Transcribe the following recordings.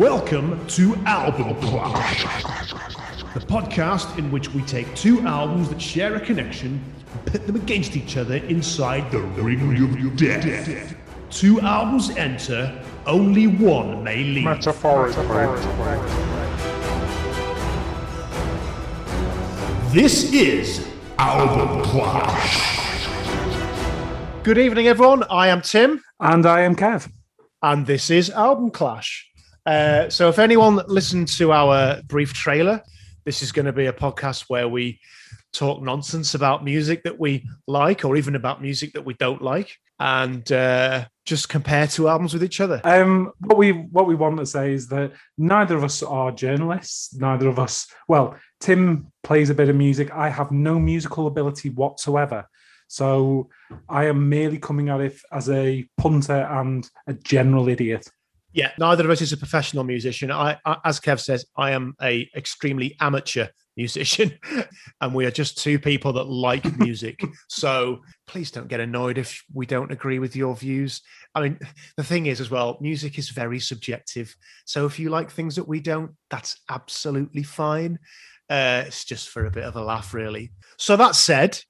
Welcome to Album Clash, the podcast in which we take two albums that share a connection and pit them against each other inside the Ring of Death. Two albums enter, only one may leave. Metaphorically. This is Album Clash. Good evening, everyone. I am Tim. And I am Kev. and this is Album Clash. Uh, so, if anyone listened to our brief trailer, this is going to be a podcast where we talk nonsense about music that we like, or even about music that we don't like, and uh, just compare two albums with each other. Um, what we what we want to say is that neither of us are journalists. Neither of us. Well, Tim plays a bit of music. I have no musical ability whatsoever. So I am merely coming at it as a punter and a general idiot. Yeah, neither of us is a professional musician. I, I as Kev says, I am a extremely amateur musician, and we are just two people that like music. so please don't get annoyed if we don't agree with your views. I mean, the thing is, as well, music is very subjective. So if you like things that we don't, that's absolutely fine. Uh, it's just for a bit of a laugh, really. So that said,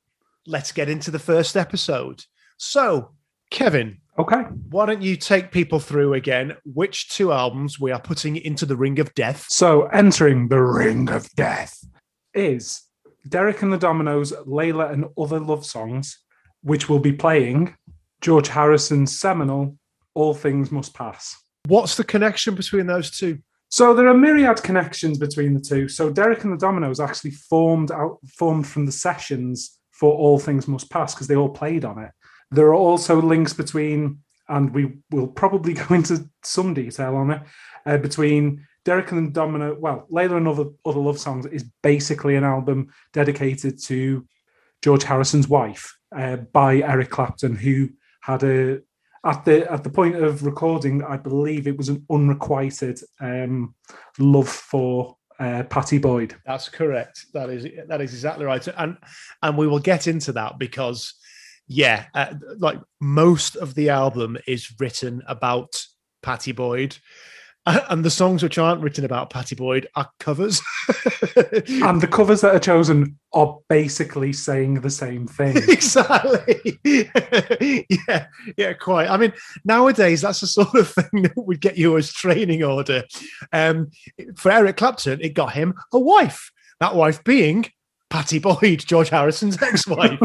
let's get into the first episode. So, Kevin, Okay. why don't you take people through again which two albums we are putting into the ring of death? So entering the ring of death is Derek and the Dominos, Layla and other love songs, which will be playing George Harrison's seminal "All Things Must Pass." What's the connection between those two? So there are myriad connections between the two. So Derek and the Dominos actually formed out formed from the sessions for All Things Must Pass because they all played on it. There are also links between, and we will probably go into some detail on it, uh, between Derek and Domino. Well, Layla and other other love songs is basically an album dedicated to George Harrison's wife uh, by Eric Clapton, who had a at the at the point of recording, I believe it was an unrequited um, love for uh, Pattie Boyd. That's correct. That is that is exactly right. And and we will get into that because yeah, uh, like most of the album is written about Pattie Boyd. And the songs which aren't written about Pattie Boyd are covers. And the covers that are chosen are basically saying the same thing. exactly. yeah, yeah, quite. I mean, nowadays that's the sort of thing that would get you as training order. Um, for Eric Clapton, it got him a wife. That wife being Pattie Boyd, George Harrison's ex-wife.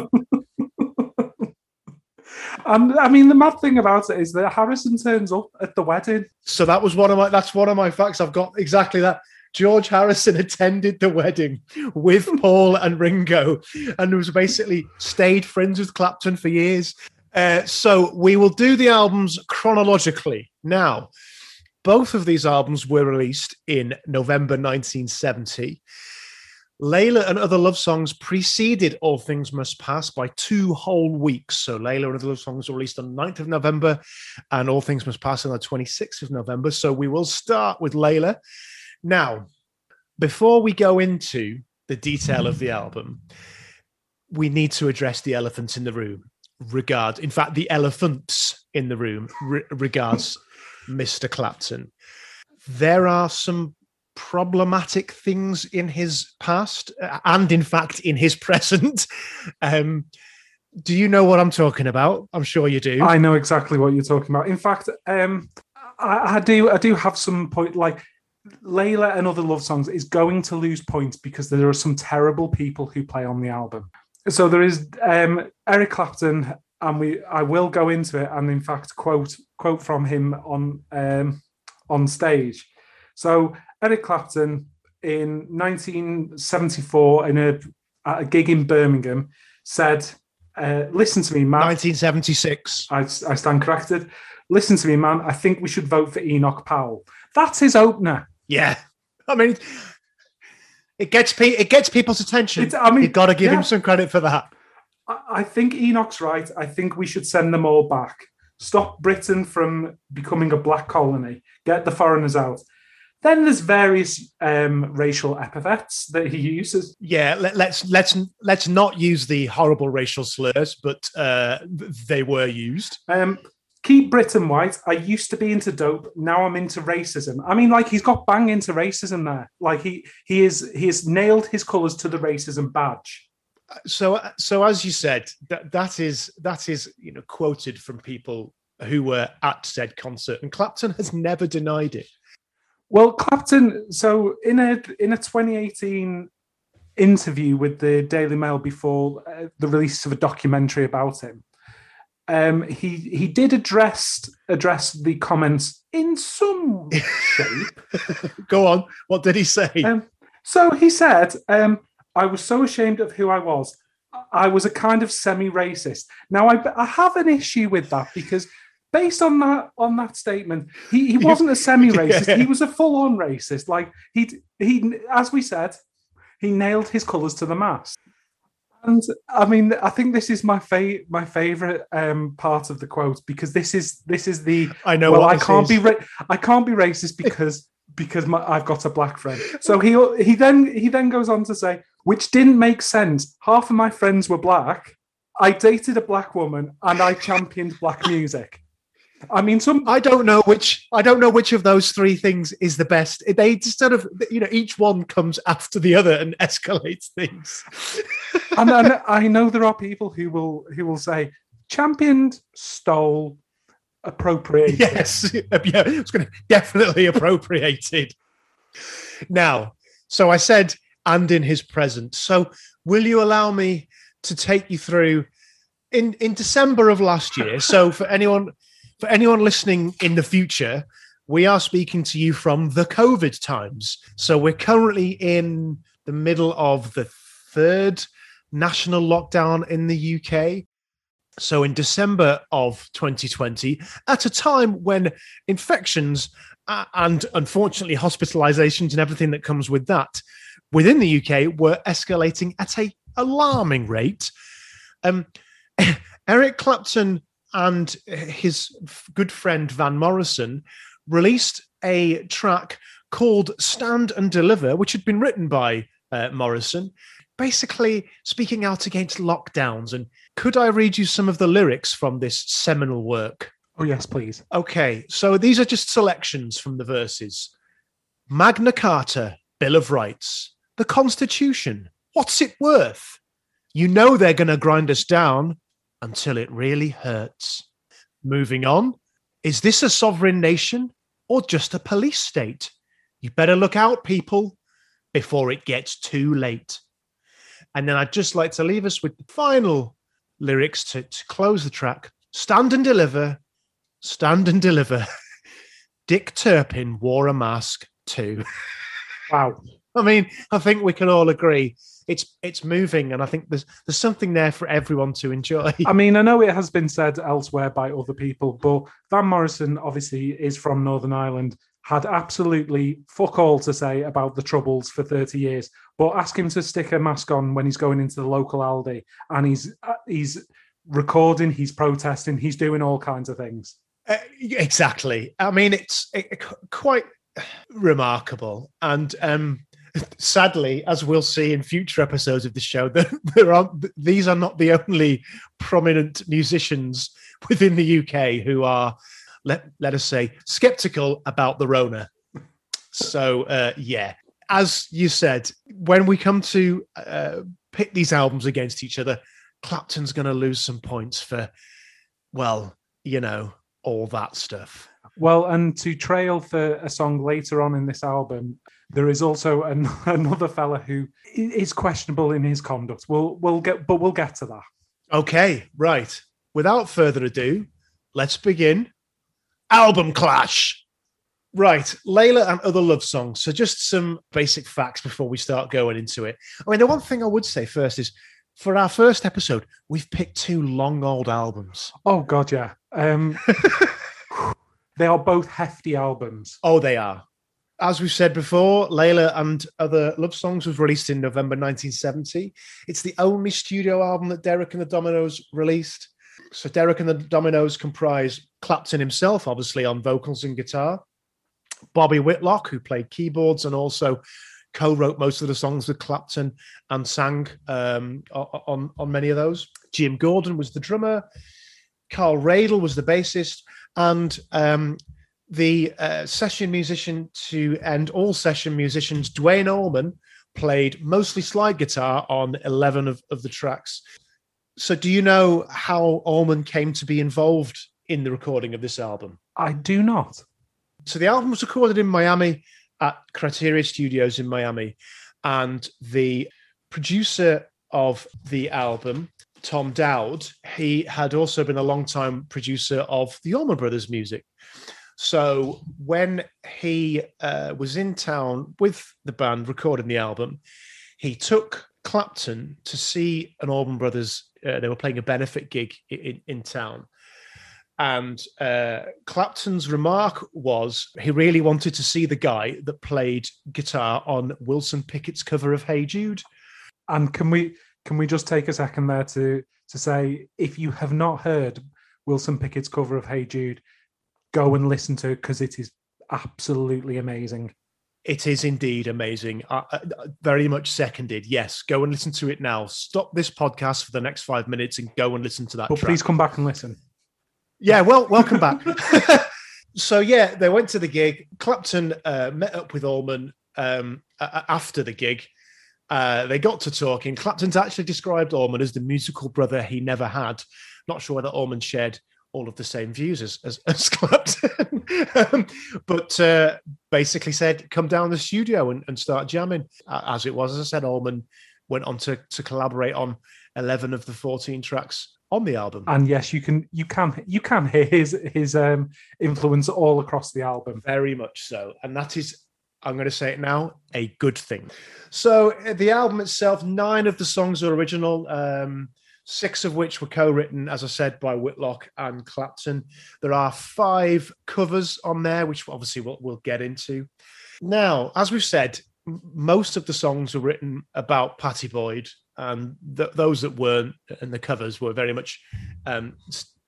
And I mean, the mad thing about it is that Harrison turns up at the wedding. so that was one of my. That's one of my facts. I've got exactly that. George Harrison attended the wedding with Paul and Ringo, and was basically stayed friends with Clapton for years. Uh, so we will do the albums chronologically. Now, both of these albums were released in November 1970. Layla and Other Love Songs preceded All Things Must Pass by two whole weeks. So Layla and Other Love Songs were released on the 9th of November and All Things Must Pass on the 26th of November. So we will start with Layla. Now, before we go into the detail of the album, we need to address the elephant in the room. Regard, in fact, the elephants in the room re- regards Mr. Clapton. There are some problematic things in his past uh, and, in fact, in his present. Um, do you know what I'm talking about? I'm sure you do. I know exactly what you're talking about. In fact, um, I, I do. I do have some point. Like Layla and other love songs is going to lose points because there are some terrible people who play on the album. So there is um, Eric Clapton, and we. I will go into it, and in fact, quote quote from him on um, on stage. So Eric Clapton in 1974 in a at a gig in Birmingham said, uh, "Listen to me, man. 1976. I, I stand corrected. Listen to me, man. I think we should vote for Enoch Powell. That's his opener. Yeah, I mean, it gets pe- it gets people's attention. It's, I mean, You've got to give yeah. him some credit for that. I, I think Enoch's right. I think we should send them all back. Stop Britain from becoming a black colony. Get the foreigners out. Then there's various um, racial epithets that he uses. Yeah, let, let's let's let's not use the horrible racial slurs, but uh, they were used. Um, keep Britain white. I used to be into dope. Now I'm into racism. I mean, like he's got bang into racism there. Like he he is he has nailed his colours to the racism badge. So so as you said, that that is that is you know quoted from people who were at said concert, and Clapton has never denied it. Well, Clapton. So in a in a 2018 interview with the Daily Mail before uh, the release of a documentary about him, um, he he did address address the comments in some shape. Go on. What did he say? Um, so he said, um, "I was so ashamed of who I was. I was a kind of semi-racist." Now I, I have an issue with that because based on that on that statement, he, he wasn't a semi-racist. yeah. He was a full-on racist. Like he he as we said, he nailed his colours to the mast. And I mean, I think this is my fa- my favorite um, part of the quote because this is this is the I know. Well, I can't is. be ra- I can't be racist because because my, I've got a black friend. So he he then he then goes on to say, which didn't make sense. Half of my friends were black. I dated a black woman and I championed black music. I mean, some I don't know which I don't know which of those three things is the best. They just sort of you know each one comes after the other and escalates things. and then I know there are people who will who will say championed, stole, appropriated. Yes, yeah, it's going to definitely appropriated. now, so I said, and in his presence. So, will you allow me to take you through in in December of last year? So, for anyone for anyone listening in the future, we are speaking to you from the COVID times. So we're currently in the middle of the third national lockdown in the UK. So in December of 2020, at a time when infections and unfortunately hospitalizations and everything that comes with that within the UK were escalating at a alarming rate. Um, Eric Clapton and his good friend Van Morrison released a track called Stand and Deliver, which had been written by uh, Morrison, basically speaking out against lockdowns. And could I read you some of the lyrics from this seminal work? Oh, yes, please. Okay, so these are just selections from the verses Magna Carta, Bill of Rights, the Constitution. What's it worth? You know they're going to grind us down until it really hurts. Moving on, is this a sovereign nation or just a police state? You better look out, people, before it gets too late. And then I'd just like to leave us with the final lyrics to, to close the track Stand and deliver, stand and deliver. Dick Turpin wore a mask too. Wow. I mean, I think we can all agree it's it's moving, and I think there's there's something there for everyone to enjoy. I mean, I know it has been said elsewhere by other people, but Van Morrison obviously is from Northern Ireland. Had absolutely fuck all to say about the troubles for 30 years, but ask him to stick a mask on when he's going into the local Aldi and he's uh, he's recording, he's protesting, he's doing all kinds of things. Uh, exactly. I mean, it's it, quite remarkable, and um, sadly, as we'll see in future episodes of the show, there are these are not the only prominent musicians within the UK who are, let let us say, skeptical about the Rona. So uh, yeah, as you said, when we come to uh, pit these albums against each other, Clapton's going to lose some points for, well, you know, all that stuff. Well, and to trail for a song later on in this album, there is also an, another fella who is questionable in his conduct. We'll we'll get, but we'll get to that. Okay, right. Without further ado, let's begin. Album clash. Right, Layla and other love songs. So, just some basic facts before we start going into it. I mean, the one thing I would say first is for our first episode, we've picked two long old albums. Oh God, yeah. Um, they are both hefty albums. Oh, they are as we've said before, Layla and Other Love Songs was released in November 1970. It's the only studio album that Derek and the Dominos released. So Derek and the Dominos comprise Clapton himself, obviously on vocals and guitar, Bobby Whitlock, who played keyboards and also co-wrote most of the songs with Clapton and sang um, on on many of those. Jim Gordon was the drummer. Carl Radle was the bassist, and um, the uh, session musician to end all session musicians, Duane Allman, played mostly slide guitar on 11 of, of the tracks. So, do you know how Allman came to be involved in the recording of this album? I do not. So, the album was recorded in Miami at Criteria Studios in Miami, and the producer of the album, Tom Dowd, he had also been a long-time producer of the Allman Brothers music. So when he uh, was in town with the band recording the album, he took Clapton to see an Allman Brothers. Uh, they were playing a benefit gig in, in town. And uh, Clapton's remark was he really wanted to see the guy that played guitar on Wilson Pickett's cover of Hey Jude. And can we can we just take a second there to to say if you have not heard Wilson Pickett's cover of Hey Jude, go and listen to it because it is absolutely amazing. It is indeed amazing. Uh, very much seconded. Yes, go and listen to it now. Stop this podcast for the next five minutes and go and listen to that. But track. please come back and listen. Yeah, well, welcome back. so yeah, they went to the gig. Clapton uh, met up with Allman um, after the gig. Uh, they got to talking. Clapton's actually described Allman as the musical brother he never had. Not sure whether Allman shared all of the same views as, as, as Clapton, um, but uh, basically said, "Come down the studio and, and start jamming." As it was, as I said, Allman went on to to collaborate on eleven of the fourteen tracks on the album. And yes, you can you can you can hear his his um, influence all across the album. Very much so, and that is. I'm going to say it now, a good thing. So, uh, the album itself, nine of the songs are original. Um, six of which were co-written, as I said, by Whitlock and Clapton. There are five covers on there, which obviously we'll, we'll get into. Now, as we've said, most of the songs were written about Pattie Boyd, and th- those that weren't, and the covers were very much um,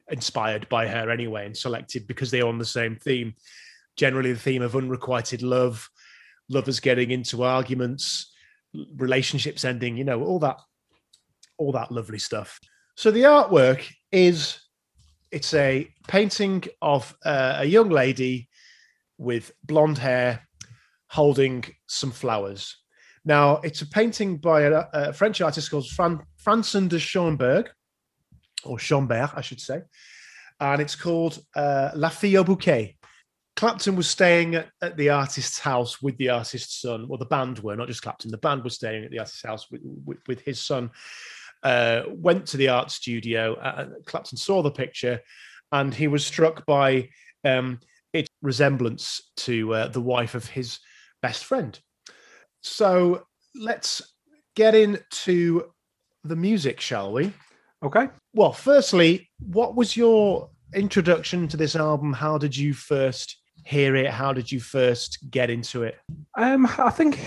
inspired by her anyway, and selected because they are on the same theme. Generally, the theme of unrequited love, lovers getting into arguments, relationships ending, you know, all that all that lovely stuff. So the artwork is it's a painting of uh, a young lady with blonde hair holding some flowers. Now, it's a painting by a, a French artist called Fran- Francine de Schomberg, or Schomberg, I should say, and it's called uh, La Fille au Bouquet. Clapton was staying at, at, the artist's house with the artist's son, or the band were, not just Clapton, the band was staying at the artist's house with, with, with his son uh, went to the art studio. Uh, Clapton saw the picture, and he was struck by um, its resemblance to uh, the wife of his best friend. So let's get into the music, shall we? Okay. Well, firstly, what was your introduction to this album? How did you first hear it? How did you first get into it? Um, I think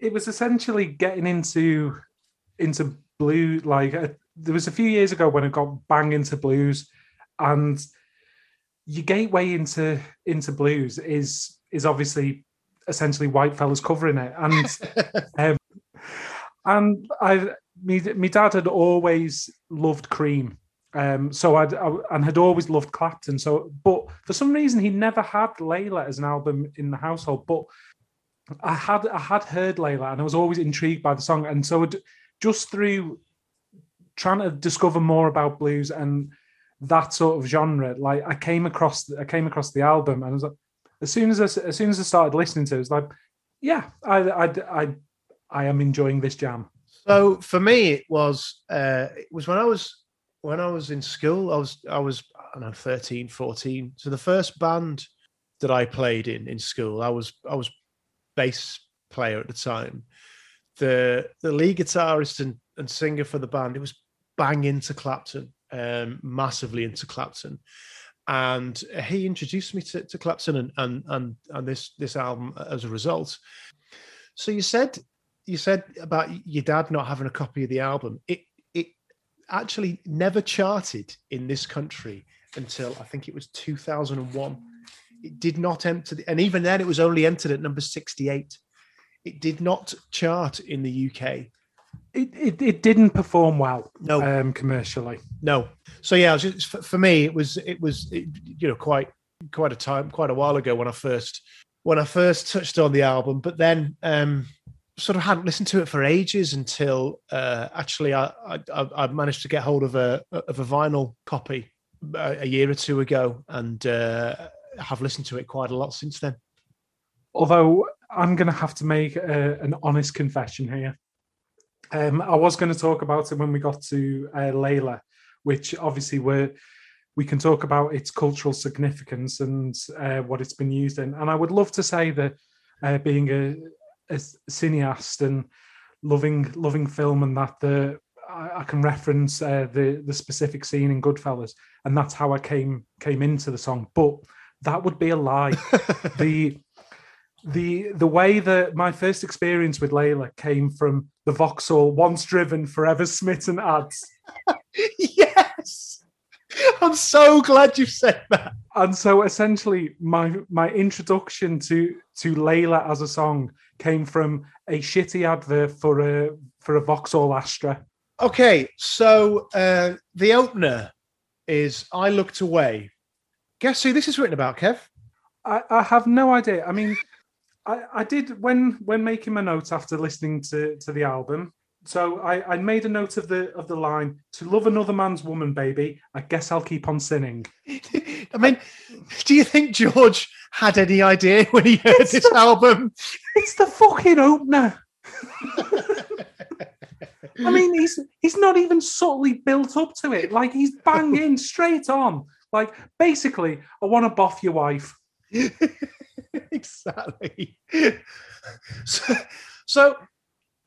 it was essentially getting into into blues. Like uh, there was a few years ago when I got bang into blues, and your gateway into into blues is is obviously essentially white fellas covering it, and um, and I me my dad had always loved Cream. Um, so I'd, I and had always loved Clapton. So, but for some reason, he never had Layla as an album in the household. But I had I had heard Layla, and I was always intrigued by the song. And so, just through trying to discover more about blues and that sort of genre, like I came across I came across the album and I was like, as soon as I, as soon as I started listening to it, it was like, yeah, I I I, I am enjoying this jam. So for me, it was uh, it was when I was when I was in school. I was I was I don't know 13, 14. So the first band that I played in in school, I was I was bass player at the time, the the lead guitarist and, and singer for the band, it was bang into Clapton, um, massively into Clapton. And he introduced me to, to Clapton and, and and and this this album as a result. So you said you said about your dad not having a copy of the album. It actually never charted in this country until I think it was 2001. It did not enter, the, and even then, it was only entered at number 68 it did not chart in the UK it, it, it didn't perform well No. um, commercially. No. So yeah, just, for, for me, it was it was it, you know quite quite a time quite a while ago when I first when I first touched on the album, but then um, sort of hadn't listened to it for ages until uh, actually I, I I managed to get hold of a of a vinyl copy a, a year or two ago, and uh, have listened to it quite a lot since then. Although I'm going to have to make a, an honest confession here. Um, I was going to talk about it when we got to uh, Layla, which obviously we're, we can talk about its cultural significance and uh, what it's been used in. And I would love to say that uh, being a, a cineast and loving loving film and that the I, I can reference uh, the the specific scene in Goodfellas, and that's how I came came into the song. But that would be a lie. the the the way that my first experience with Layla came from the Vauxhall once driven, forever smitten ads. I'm so glad you said that. And so essentially my my introduction to to Layla as a song came from a shitty advert for a for a Vauxhall Astra. Okay, so uh, the opener is "I Looked Away." Guess who this is written about, Kev? I, I have no idea. I mean, I, I did when when making my notes after listening to, to the album. So I, I made a note of the of the line to love another man's woman, baby. I guess I'll keep on sinning. I mean, do you think George had any idea when he heard It's this the- album? It's the fucking opener. I mean, he's he's not even subtly built up to it. Like he's banging straight on. Like basically, I want to boff your wife. exactly. So, so,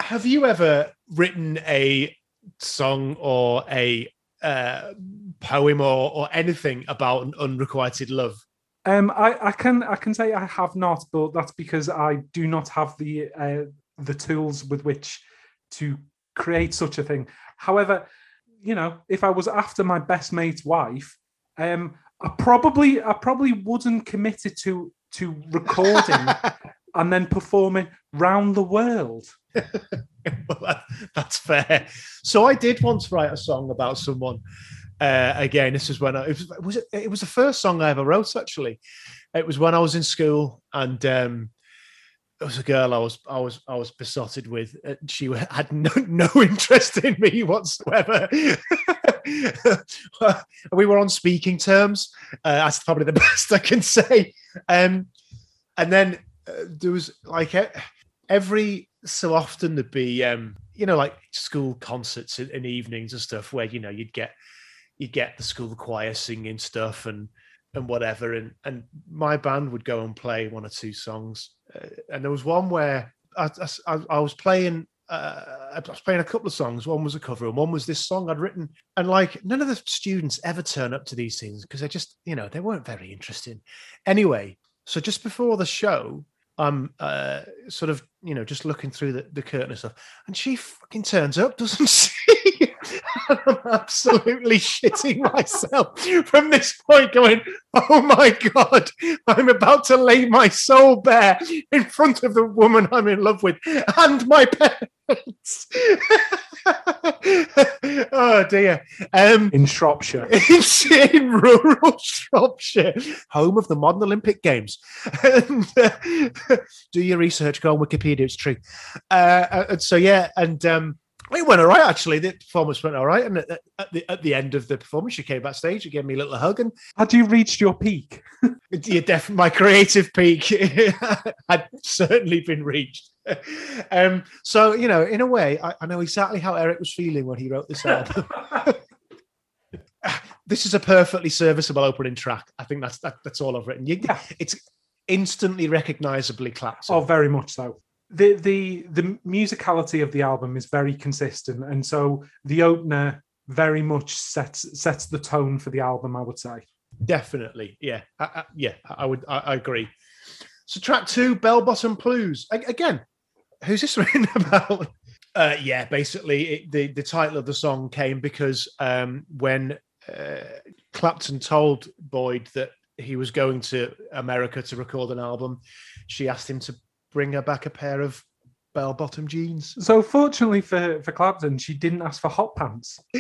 have you ever written a song or a uh, poem or, or anything about an unrequited love? Um, I, I can I can say I have not, but that's because I do not have the uh, the tools with which to create such a thing. However, you know, if I was after my best mate's wife, um, I probably I probably wouldn't commit it to to recording and then performing round the world. well, that, that's fair. So I did once write a song about someone. Uh, again, this is when I it was, was it, it was the first song I ever wrote. Actually, it was when I was in school, and um, it was a girl I was I was I was besotted with. Uh, She had no, no interest in me whatsoever. we were on speaking terms. Uh, that's probably the best I can say. Um, and then uh, there was like every so often there'd be um, you know like school concerts in, in evenings and stuff where you know you'd get you'd get the school choir singing stuff and and whatever and and my band would go and play one or two songs uh, and there was one where I, I, I was playing uh, I was playing a couple of songs. One was a cover, and one was this song I'd written. And like, none of the students ever turn up to these things because they just, you know, they weren't very interesting. Anyway, so just before the show, I'm uh, sort of, you know, just looking through the, the curtain and stuff, and she fucking turns up, doesn't she? I'm absolutely shitting myself from this point, going, "Oh my god, I'm about to lay my soul bare in front of the woman I'm in love with and my parents." oh dear. Um, In Shropshire. it's in rural Shropshire, home of the modern Olympic Games. and, uh, do your research, go on Wikipedia, it's true. Uh, and so, yeah, and um, it went all right, actually. The performance went all right. And at, at, the, at the end of the performance, she came backstage, she gave me a little hug, and Had you reached your peak? def- my creative peak had certainly been reached. Um, so, you know, in a way, I, I know exactly how Eric was feeling when he wrote this album. this is a perfectly serviceable opening track. I think that's that, that's all I've written. You, Yeah. It's instantly recognizably claps. Oh, very much so. The the the musicality of the album is very consistent, and so the opener very much sets sets the tone for the album. I would say. Definitely, yeah, I, I- yeah. I would, I, I agree. So, track two, Bell Bottom Blues. Again, who's this written about? Uh, yeah, basically, it, the the title of the song came because um, when uh, Clapton told Boyd that he was going to America to record an album, she asked him to bring her back a pair of bell bottom jeans. So fortunately for for Clapton, she didn't ask for hot pants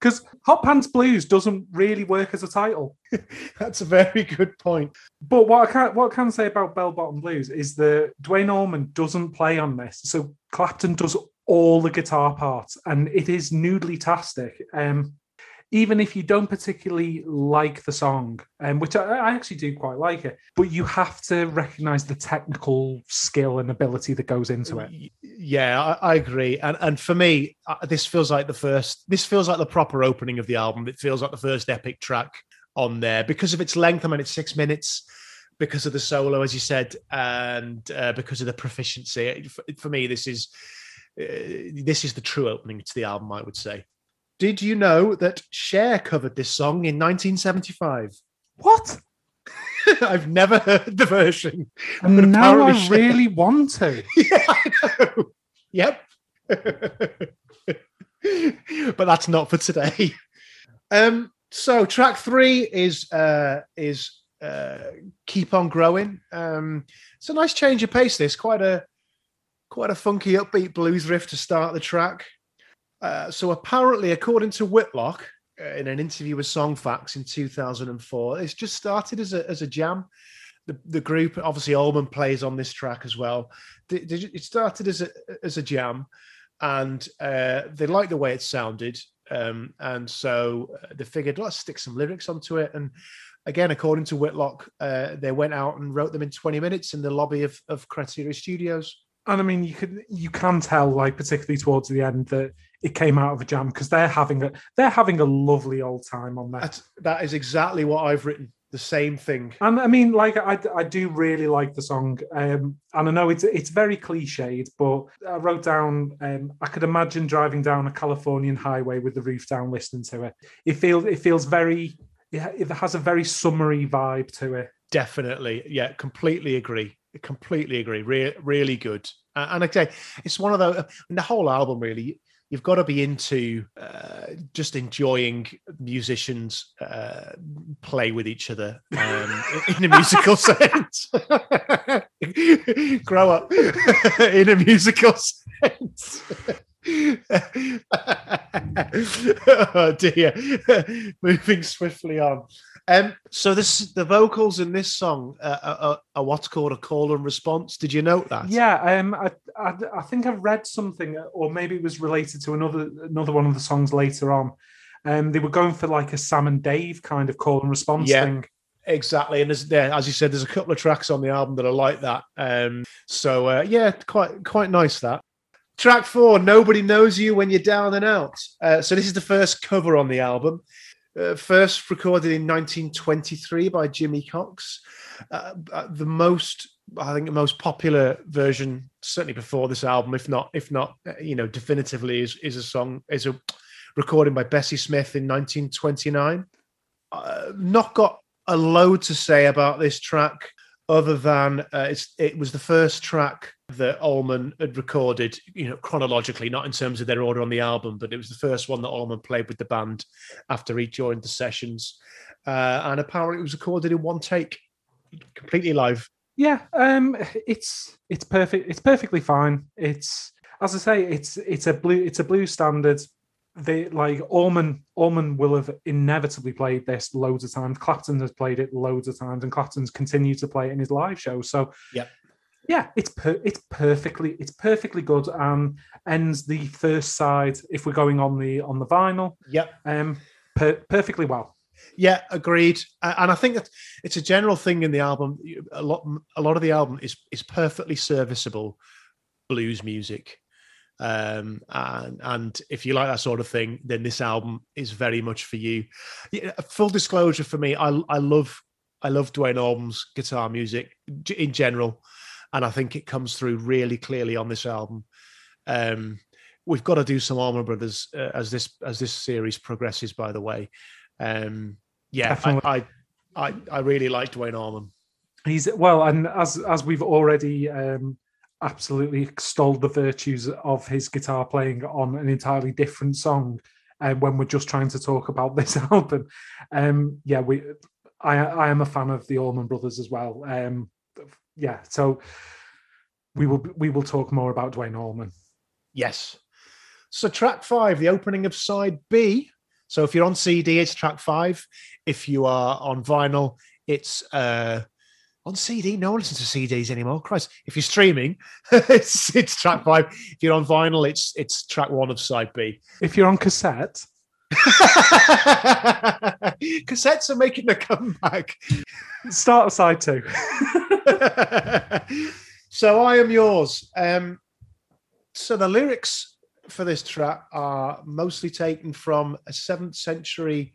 because Hot Pants Blues doesn't really work as a title. That's a very good point. But what I can what I can say about Bell Bottom Blues is that Duane Allman doesn't play on this, so Clapton does all the guitar parts, and it is noodly tastic. Um, even if you don't particularly like the song, um, which I, I, actually do quite like it, but you have to recognize the technical skill and ability that goes into it. Yeah, I, I agree. And and for me, this feels like the first. This feels like the proper opening of the album. It feels like the first epic track on there because of its length. I mean, it's six minutes. Because of the solo, as you said, and uh, because of the proficiency, for, for me, this is uh, this is the true opening to the album. I would say. Did you know that Cher covered this song in 1975? What? I've never heard the version. And now I Cher... really want to. yeah, I know. Yep. but that's not for today. Um, so track three is uh, is uh, keep on growing. Um, it's a nice change of pace. This quite a quite a funky upbeat blues riff to start the track. Uh, so apparently, according to Whitlock, uh, in an interview with Songfacts in 2004, it's just started as a as a jam. The, the group, obviously, Allman plays on this track as well. It started as a as a jam, and uh, they liked the way it sounded, um, and so uh, they figured let's stick some lyrics onto it. And again, according to Whitlock, uh, they went out and wrote them in 20 minutes in the lobby of, of Criteria Studios. And I mean, you could you can tell, like particularly towards the end, that it came out of a jam because they're having a they're having a lovely old time on that. That's, that is exactly what I've written. The same thing. And I mean, like I, I do really like the song, um, and I know it's it's very cliched, but I wrote down um, I could imagine driving down a Californian highway with the roof down, listening to it. It feels it feels very it has a very summery vibe to it. Definitely, yeah, completely agree. Completely agree. Re- really good. Uh, and say it's one of those. the whole album really you've got to be into uh, just enjoying musicians uh, play with each other um, in a musical sense. Grow up in a musical sense. oh dear. Moving swiftly on. Um, so this the vocals in this song uh, are, are, what's called a call and response. Did you note that? Yeah, um, I, I, I think I read something, or maybe it was related to another another one of the songs later on. Um, they were going for like a Sam and Dave kind of call and response yeah. thing. Exactly, and there's there, as you said, there's a couple of tracks on the album that are like that. Um, so uh, yeah, quite quite nice that. Track four, nobody knows you when you're down and out. Uh, so this is the first cover on the album. Uh, first recorded in 1923 by Jimmy Cox. Uh, uh, the most, I think, the most popular version, certainly before this album, if not, if not, uh, you know, definitively, is is a song, is a recording by Bessie Smith in 1929. Uh, not got a load to say about this track other than uh, it was the first track that Allman had recorded, you know, chronologically, not in terms of their order on the album, but it was the first one that Allman played with the band after he joined the sessions. Uh, and apparently it was recorded in one take, completely live. Yeah, um, it's it's perfect. It's perfectly fine. It's as I say, it's it's a blue it's a blue standard they like Allman Allman will have inevitably played this loads of times. Clapton has played it loads of times, and Clapton's continued to play it in his live show. So yeah, yeah, it's per- it's perfectly it's perfectly good. Um, ends the first side if we're going on the on the vinyl. Yep. Um, per- perfectly well. Yeah, agreed. And I think that it's a general thing in the album. A lot, a lot of the album is is perfectly serviceable blues music. Um, and and if you like that sort of thing, then this album is very much for you. Yeah, full disclosure for me, I I love I love Duane Allman's guitar music in general, and I think it comes through really clearly on this album. Um, we've got to do some Allman Brothers uh, as this as this series progresses. By the way, um, yeah, I, I, I I really like Duane Allman. He's well, and as as we've already um, absolutely extolled the virtues of his guitar playing on an entirely different song uh, when we're just trying to talk about this album. Um, yeah, we, I, I am a fan of the Allman Brothers as well. Um, yeah, so we will we will talk more about Duane Allman. Yes. So track five, the opening of side B. So if you're on CD, it's track five. If you are on vinyl, it's uh on CD. No one listens to CDs anymore. Christ, if you're streaming, it's it's track five. If you're on vinyl, it's it's track one of side B. If you're on cassette, Cassettes are making a comeback. start of side two. so I am yours. Um, so the lyrics for this track are mostly taken from a seventh century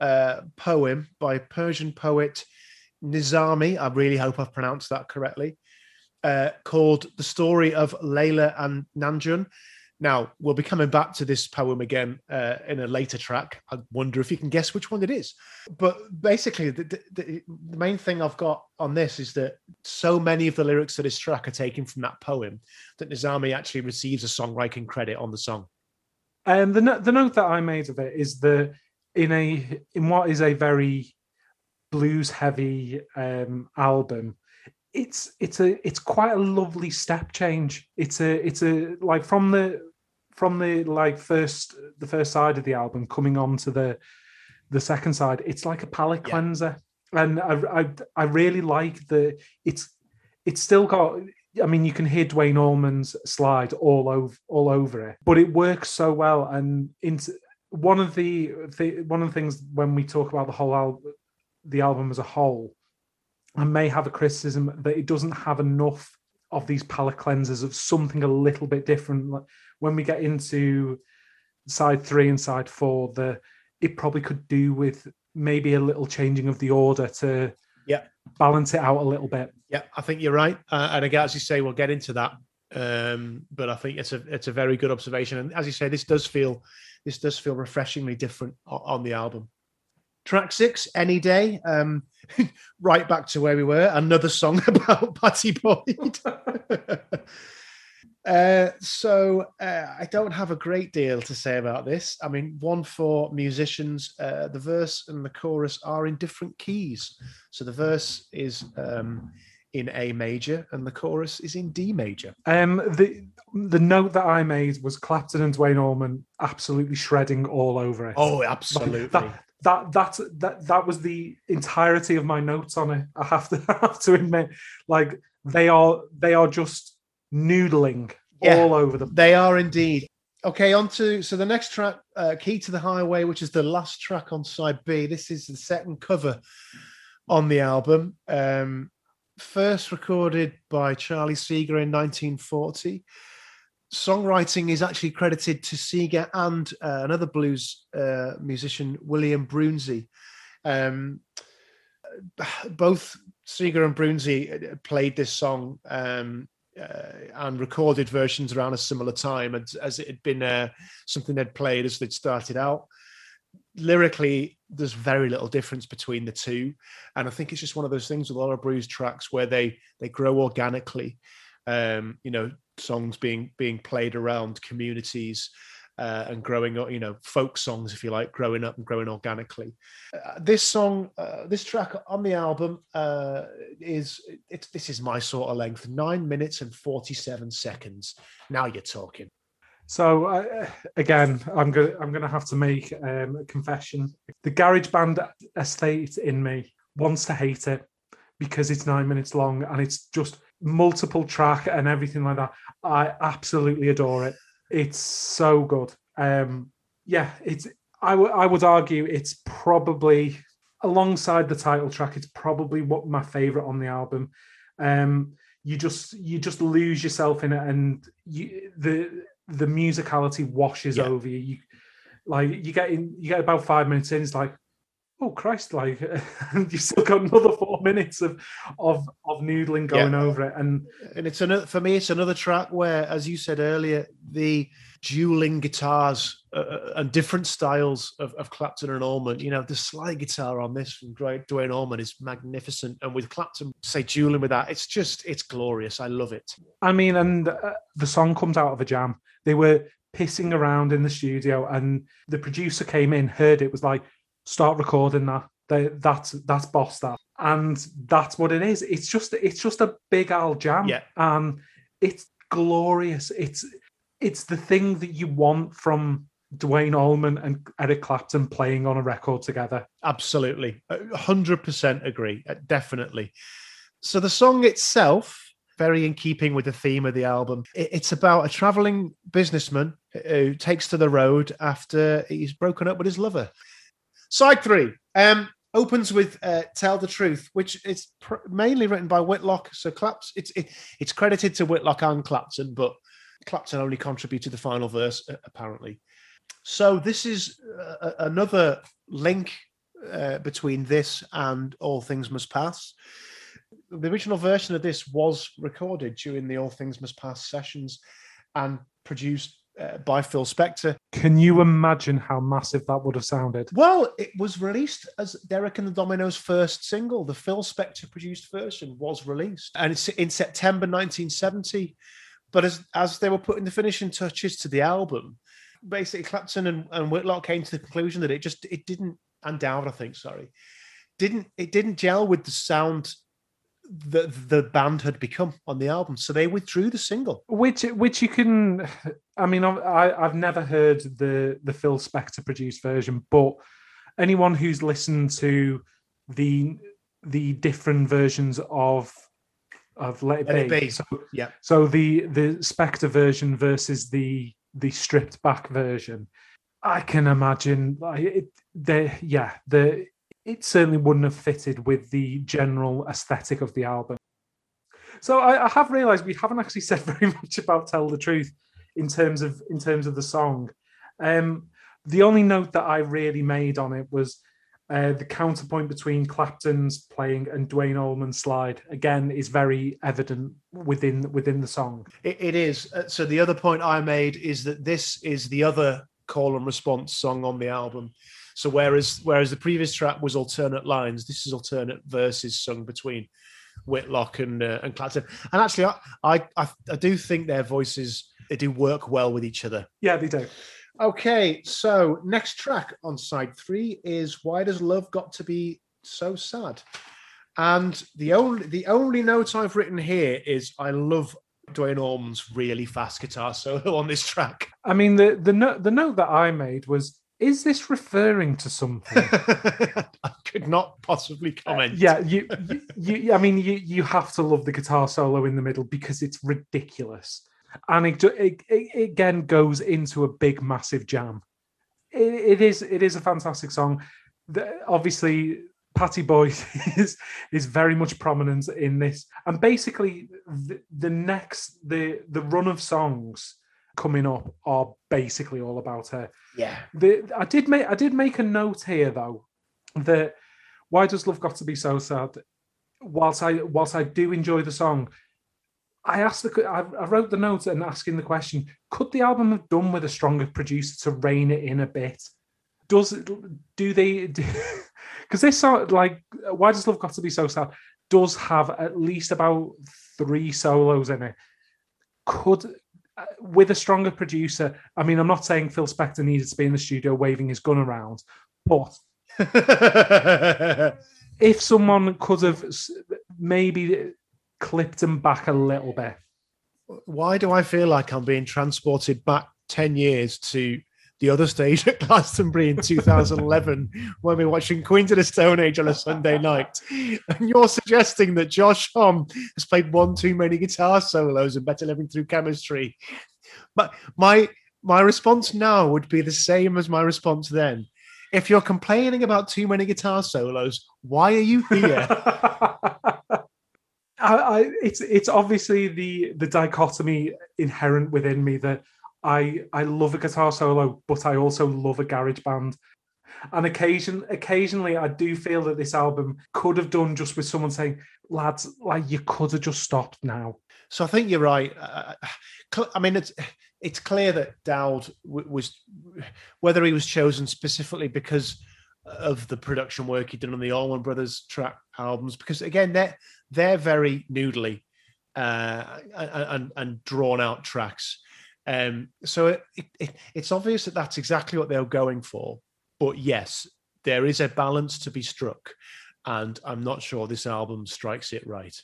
uh, poem by Persian poet Nizami. I really hope I've pronounced that correctly. Uh, called "The Story of Layla and Majnun." Now we'll be coming back to this poem again uh, in a later track. I wonder if you can guess which one it is. But basically, the, the, the, main thing I've got on this is that so many of the lyrics to this track are taken from that poem that Nizami actually receives a songwriting credit on the song. Um, the the note that I made of it is that in a in what is a very blues heavy um, album, it's it's a it's quite a lovely step change. It's a it's a like from the from the like first the first side of the album coming on to the the second side. It's like a palate Yeah. cleanser, and I, I I really like the it's it's still got. I mean, you can hear Duane Allman's slide all over all over it, but it works so well. And into one of the, the one of the things when we talk about the whole album, the album as a whole, I may have a criticism that it doesn't have enough of these palate cleansers of something a little bit different. Like when we get into side three and side four, the it probably could do with maybe a little changing of the order to Yeah. balance it out a little bit. Yeah, I think you're right. Uh, and again, as you say, we'll get into that. Um, but I think it's a it's a very good observation. And as you say, this does feel this does feel refreshingly different on the album. Track six, Any Day. Um, right back to where we were. Another song about Pattie Boyd. Uh, so uh, I don't have a great deal to say about this. I mean, one for musicians, uh, the verse and the chorus are in different keys. So the verse is um, in A major and the chorus is in D major. Um, the the note that I made was Clapton and Duane Allman absolutely shredding all over it. Oh, Like, absolutely. that, that that that that was the entirety of my notes on it. I have to I have to admit, like they are they are just noodling Yeah. all over the. They are indeed. Okay, on to so the next track, uh, Key to the Highway, which is the last track on side B. This is the second cover on the album. Um, first recorded by Charlie Segar in 1940. Songwriting is actually credited to Segar and uh, another blues uh, musician, William Broonzy. Um, both Segar and Broonzy played this song um, uh, and recorded versions around a similar time as, as it had been uh, something they'd played as they'd started out. Lyrically, there's very little difference between the two, and I think it's just one of those things with a lot of blues tracks where they they grow organically. Um, you know, songs being being played around communities uh, and growing up, you know, folk songs, if you like, growing up and growing organically. Uh, this song, uh, this track on the album uh, is it's this is my sort of length, nine minutes and forty seven seconds. Now you're talking. So uh, again, I'm gonna I'm gonna have to make um, a confession. The garage band estate in me wants to hate it because it's nine minutes long and it's just multiple track and everything like that. I absolutely adore it. It's so good. Um, yeah, it's. I would I would argue it's probably alongside the title track. It's probably what my favorite on the album. Um, you just you just lose yourself in it, and you the the musicality washes Yeah. over you. You like you get in you get about five minutes in, it's like, oh Christ, like and you've still got another four minutes of of of noodling going over it. And and it's another for me it's another track where as you said earlier the dueling guitars uh, and different styles of, of clapton and allman you know the slide guitar on this from Duane Duane allman is magnificent and with clapton say dueling with that it's just it's glorious i love it I mean, and uh, the song comes out of a jam. They were pissing around in the studio, and the producer came in, heard it, was like, "Start recording that. They, that's that's boss that." And that's what it is. It's just it's just a big Al jam, Yeah. and it's glorious. It's it's the thing that you want from Duane Allman and Eric Clapton playing on a record together. Absolutely. A 100% agree. uh, Definitely. So the song itself, very in keeping with the theme of the album, it's about a traveling businessman who takes to the road after he's broken up with his lover. Side three um, opens with uh, "Tell the Truth," which is pr- mainly written by Whitlock. So Claps, it's it, it's credited to Whitlock and Clapton, but Clapton only contributed the final verse uh, apparently. So this is uh, another link uh, between this and All Things Must Pass. The original version of this was recorded during the All Things Must Pass sessions and produced uh, by Phil Spector. Can you imagine how massive that would have sounded? Well, it was released as Derek and the Dominos' first single. The Phil Spector produced version was released, and it's in September 1970. But as as they were putting the finishing touches to the album, basically Clapton and, and Whitlock came to the conclusion that it just it didn't and Dowd, I think, sorry, didn't it didn't gel with the sound that the band had become on the album. So they withdrew the single. Which which you can, I mean, I, I've never heard the the Phil Spector produced version, but anyone who's listened to the the different versions of of Let It, Let It Be, Be, So, yeah. so the the Spector version versus the the stripped back version, I can imagine like it. The yeah the it certainly wouldn't have fitted with the general aesthetic of the album. So I, I have realised we haven't actually said very much about "Tell the Truth" in terms of in terms of the song. Um, the only note that I really made on it was uh, the counterpoint between Clapton's playing and Duane Allman's slide. Again, is very evident within within the song. It, it is. Uh, So the other point I made is that this is the other call and response song on the album. So whereas whereas the previous track was alternate lines, this is alternate verses sung between Whitlock and uh, and Clapton. And actually, I, I I I do think their voices they do work well with each other. Yeah, they do. Okay, so next track on side three is "Why Does Love Got to Be So Sad?" And the only the only note I've written here is I love Duane Allman's really fast guitar solo on this track. I mean, the the note the note that I made was: Is this referring to something? I could not possibly comment. yeah, you, you, you, I mean, you you have to love the guitar solo in the middle because it's ridiculous, and it, it, it again goes into a big, massive jam. It, it is it is a fantastic song. The, obviously, Pattie Boyd is is very much prominent in this, and basically, the, the next the the run of songs coming up are basically all about her. yeah. The, I did make I did make a note here though that why does love got to be so sad? Whilst I whilst I do enjoy the song, I asked the I, wrote the note and asking the question: Could the album have done with a stronger producer to rein it in a bit? Does it- do they? Because this song, like, why does love got to be so sad? Does have at least about three solos in it. Could uh, with a stronger producer, I mean, I'm not saying Phil Spector needed to be in the studio waving his gun around, but if someone could have maybe clipped them back a little bit. Why do I feel like I'm being transported back 10 years to the other stage at Glastonbury in 2011 when we were watching Queens of the Stone Age on a Sunday night? And you're suggesting that Josh Homme has played one too many guitar solos and better living through chemistry. But my my response now would be the same as my response then. If you're complaining about too many guitar solos, why are you here? I, I, it's it's obviously the the dichotomy inherent within me that I I love a guitar solo, but I also love a garage band. And occasion occasionally I do feel that this album could have done just with someone saying, lads, like you could have just stopped now. So I think you're right. Uh, I mean, it's it's clear that Dowd w- was whether he was chosen specifically because of the production work he'd done on the Allman Brothers track albums. Because again, they're they're very noodly uh, and and drawn out tracks. Um, so it, it, it's obvious that that's exactly what they're going for. But yes, there is a balance to be struck. and I'm not sure this album strikes it right.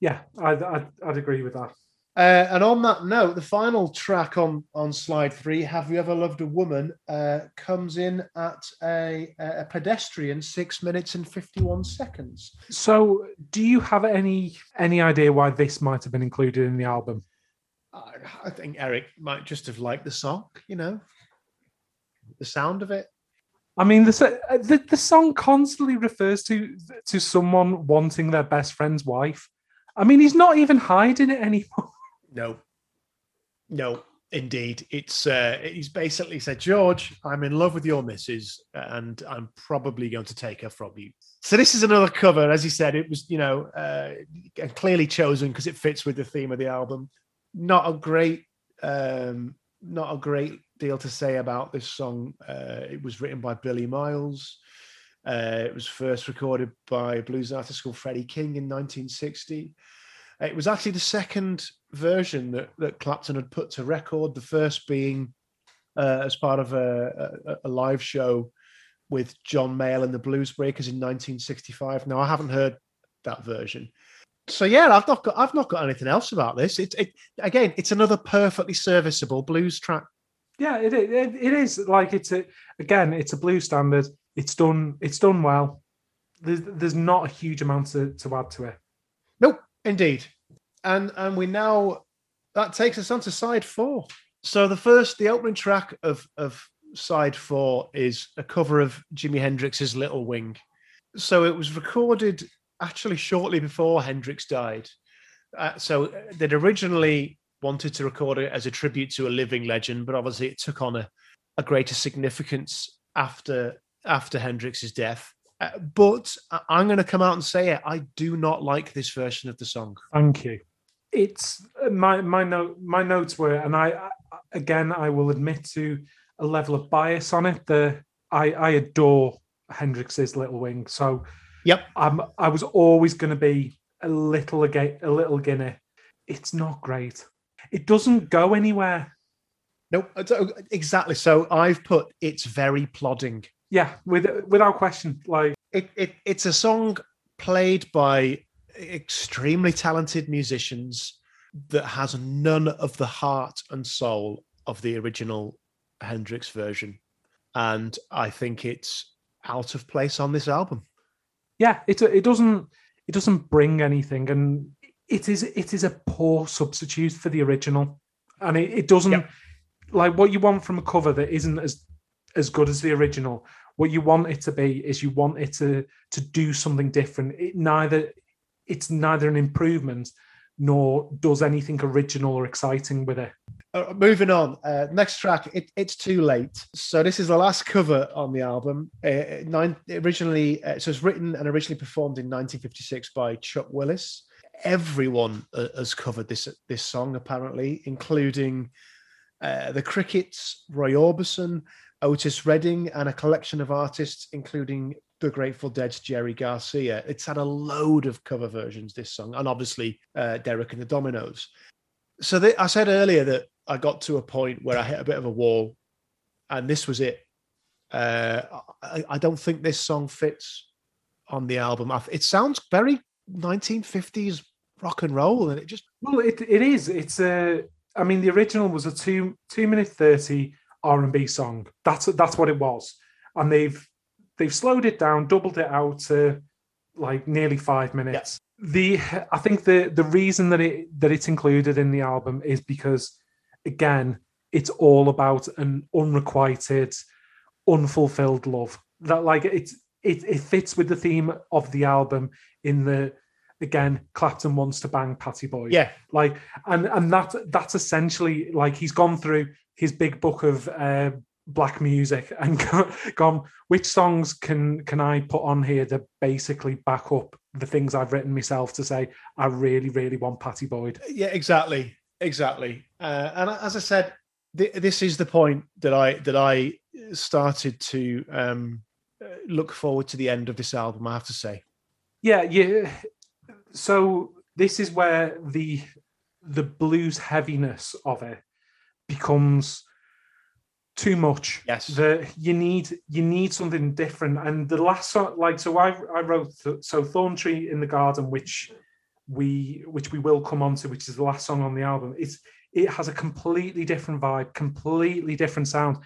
Yeah, I'd, I'd agree with that. Uh, and on that note, the final track on on slide three, "Have You Ever Loved a Woman," uh, comes in at a, a pedestrian six minutes and fifty one seconds. So, do you have any any idea why this might have been included in the album? I, I think Eric might just have liked the song, you know, the sound of it. I mean, the, the the song constantly refers to to someone wanting their best friend's wife. I mean, he's not even hiding it anymore. No, no, indeed. It's uh, he's basically said, George, I'm in love with your missus, and I'm probably going to take her from you. So this is another cover, as he said. It was, you know, uh, clearly chosen because it fits with the theme of the album. Not a great, um, not a great deal to say about this song. Uh, it was written by Billy Myles. Uh, it was first recorded by blues artist called Freddie King in 1960. It was actually the second version that, that Clapton had put to record, the first being uh, as part of a, a, a, live show with John Mayall and the Blues Breakers in 1965. Now, I haven't heard that version. So yeah, I've not got I've not got anything else about this. It, it again, it's another perfectly serviceable blues track. Yeah, it, it, it is like it's a again, it's a blues standard. It's done it's done well. There's there's not a huge amount to, to add to it. Nope, Indeed. And and we now that takes us on to side four. So the first, the opening track of of side four is a cover of Jimi Hendrix's Little Wing. So it was recorded actually shortly before Hendrix died. Uh, so they'd originally wanted to record it as a tribute to a living legend, but obviously it took on a, a greater significance after after Hendrix's death. Uh, but I'm going to come out and say it. I do not like this version of the song. Thank you. It's uh, my my note. My notes were, and I again I will admit to a level of bias on it. The I I adore Hendrix's Little Wing. So yep, I'm I was always going to be a little again a little guinea. It's not great. It doesn't go anywhere. Nope, exactly. So I've put it's very plodding. Yeah, with, without question. Like it, it, it's a song played by extremely talented musicians that has none of the heart and soul of the original Hendrix version, and I think it's out of place on this album. Yeah, it it doesn't it doesn't bring anything, and it is it is a poor substitute for the original, and it, it doesn't like what you want from a cover that isn't as as good as the original what you want it to be is you want it to to do something different. It neither it's neither an improvement nor does anything original or exciting with it. Uh, moving on uh, next track it, it's too late. So this is the last cover on the album. Uh, nine, originally uh, so it's written and originally performed in 1956 by chuck willis. Everyone uh, has covered this this song apparently including uh, the crickets roy orbison Otis Redding, and a collection of artists, including the Grateful Dead's Jerry Garcia. It's had a load of cover versions, this song, and obviously uh, Derek and the Dominos. So I said earlier that I got to a point where I hit a bit of a wall, and this was it. Uh, I, I, don't think this song fits on the album. It sounds very 1950s rock and roll, and it just well, it it is. It's a. I mean, the original was a two two minute thirty R and B song. That's that's what it was, and they've they've slowed it down, doubled it out to like nearly five minutes. Yeah. The I think the the reason that it that it's included in the album is because again it's all about an unrequited, unfulfilled love. That like it's it it fits with the theme of the album in the again Clapton wants to bang Pattie Boyd. Yeah, like and and that that's essentially like he's gone through his big book of uh, black music and gone which songs can can i put on here to basically back up the things i've written myself to say i really really want pattie boyd. Yeah exactly exactly. Uh, and as i said th- this is the point that i that i started to um, look forward to the end of this album i have to say. Yeah yeah so this is where the the blues heaviness of it becomes too much. Yes. The you need you need something different. And the last song, like so, I I wrote so Thorn Tree in the Garden, which we which we will come on to, which is the last song on the album. It's it has a completely different vibe, completely different sound.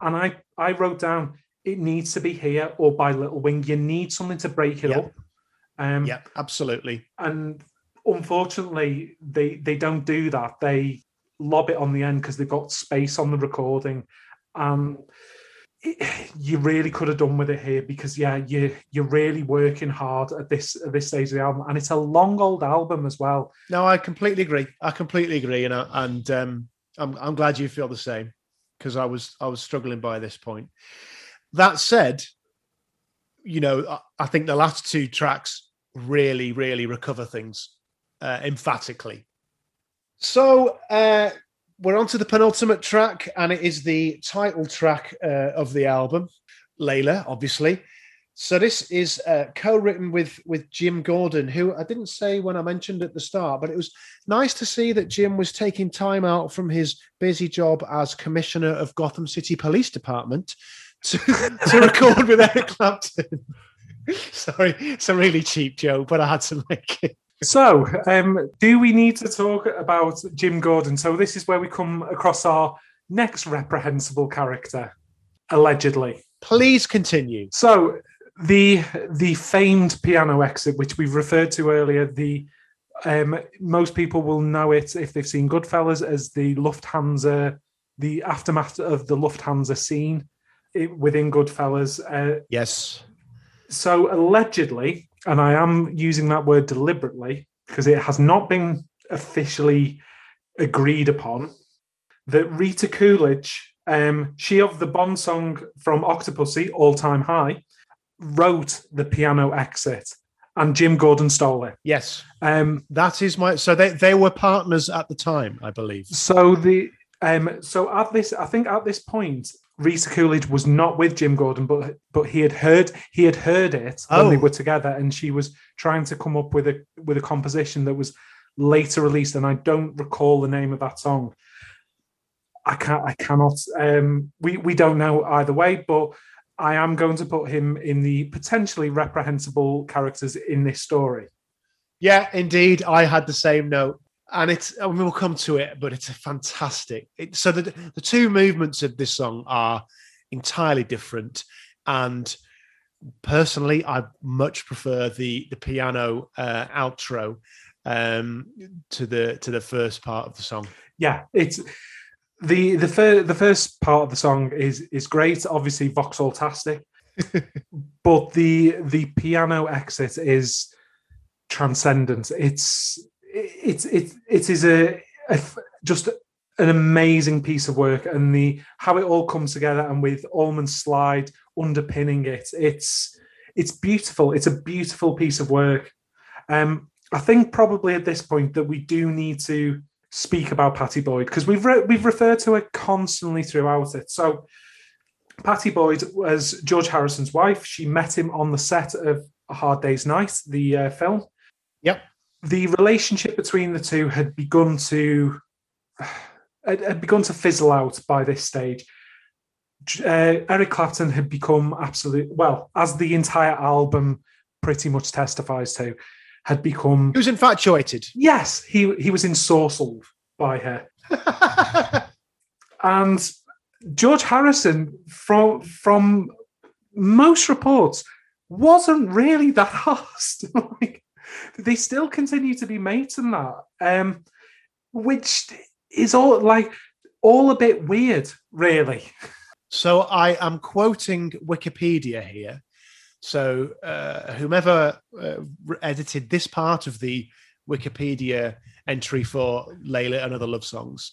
And I I wrote down it needs to be here or by Little Wing. You need something to break it Yep. up. Um, Yep, absolutely. and unfortunately they they don't do that they lob it on the end because they've got space on the recording um it- you really could have done with it here because yeah you you're really working hard at this at this stage of the album and it's a long old album as well No, I completely agree. I completely agree, and I, and um, I'm I'm glad you feel the same because I was I was struggling by this point. That said, you know, I, I think the last two tracks really, really recover things uh, emphatically. So uh, we're on to the penultimate track, and it is the title track uh, of the album, Layla, obviously. So this is uh, co-written with with Jim Gordon, who I didn't say when I mentioned at the start, but it was nice to see that Jim was taking time out from his busy job as commissioner of Gotham City Police Department to, to record with Eric Clapton. Sorry, it's a really cheap joke, but I had to make it. So um do we need to talk about jim gordon so this is where we come across our next reprehensible character allegedly Please continue. So the the famed piano exit, which we've referred to earlier, the um, most people will know it if they've seen Goodfellas as the Lufthansa, the aftermath of the Lufthansa scene within Goodfellas. Uh, Yes. so allegedly, and I am using that word deliberately because it has not been officially agreed upon, that Rita Coolidge, um, she of the Bond song from Octopussy, All Time High, wrote the piano exit, and Jim Gordon stole it. Yes. Um, That is my. So they they were partners at the time, I believe. so the um, so at this, I think at this point, Rita Coolidge was not with Jim Gordon, but but he had heard he had heard it when they Oh. were together, and she was trying to come up with a with a composition that was later released, and I don't recall the name of that song. I can't. I cannot. Um, we we don't know either way, but I am going to put him in the potentially reprehensible characters in this story. Yeah, indeed. I had the same note. And it's, and we'll come to it, but it's a fantastic. It, so the, the two movements of this song are entirely different. And personally, I much prefer the, the piano uh, outro um, to the to the first part of the song. yeah, it's the the fir- the first part of the song is is great. Obviously, Vauxhall tastic, but the the piano exit is transcendent. It's it's it it is a, a just an amazing piece of work, and the how it all comes together, and with Allman Slide underpinning it, it's it's beautiful. It's a beautiful piece of work. Um, I think probably at this point that we do need to speak about Pattie Boyd because we've re- we've referred to her constantly throughout it. So Pattie Boyd was George Harrison's wife. She met him on the set of A Hard Day's Night, the uh, film. The relationship between the two had begun to had, had begun to fizzle out by this stage. Uh, Eric Clapton had become absolute well, as the entire album pretty much testifies to, had become He was infatuated. yes, he he was ensorcelled by her. And George Harrison, from from most reports, wasn't really that asked. like, they still continue to be mates and that, um, which is all like all a bit weird, really. So I am quoting Wikipedia here. So uh, whomever uh, edited this part of the Wikipedia entry for Layla and other love songs,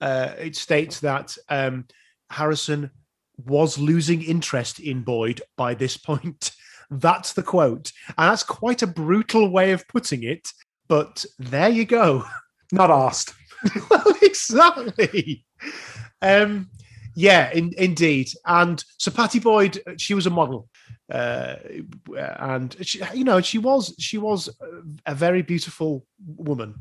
uh, it states that um, Harrison was losing interest in Boyd by this point. That's the quote, and that's quite a brutal way of putting it. But there you go. Not asked. well, exactly. Um, yeah, in, indeed. And so Pattie Boyd, she was a model, uh, and she, you know, she was she was a very beautiful woman.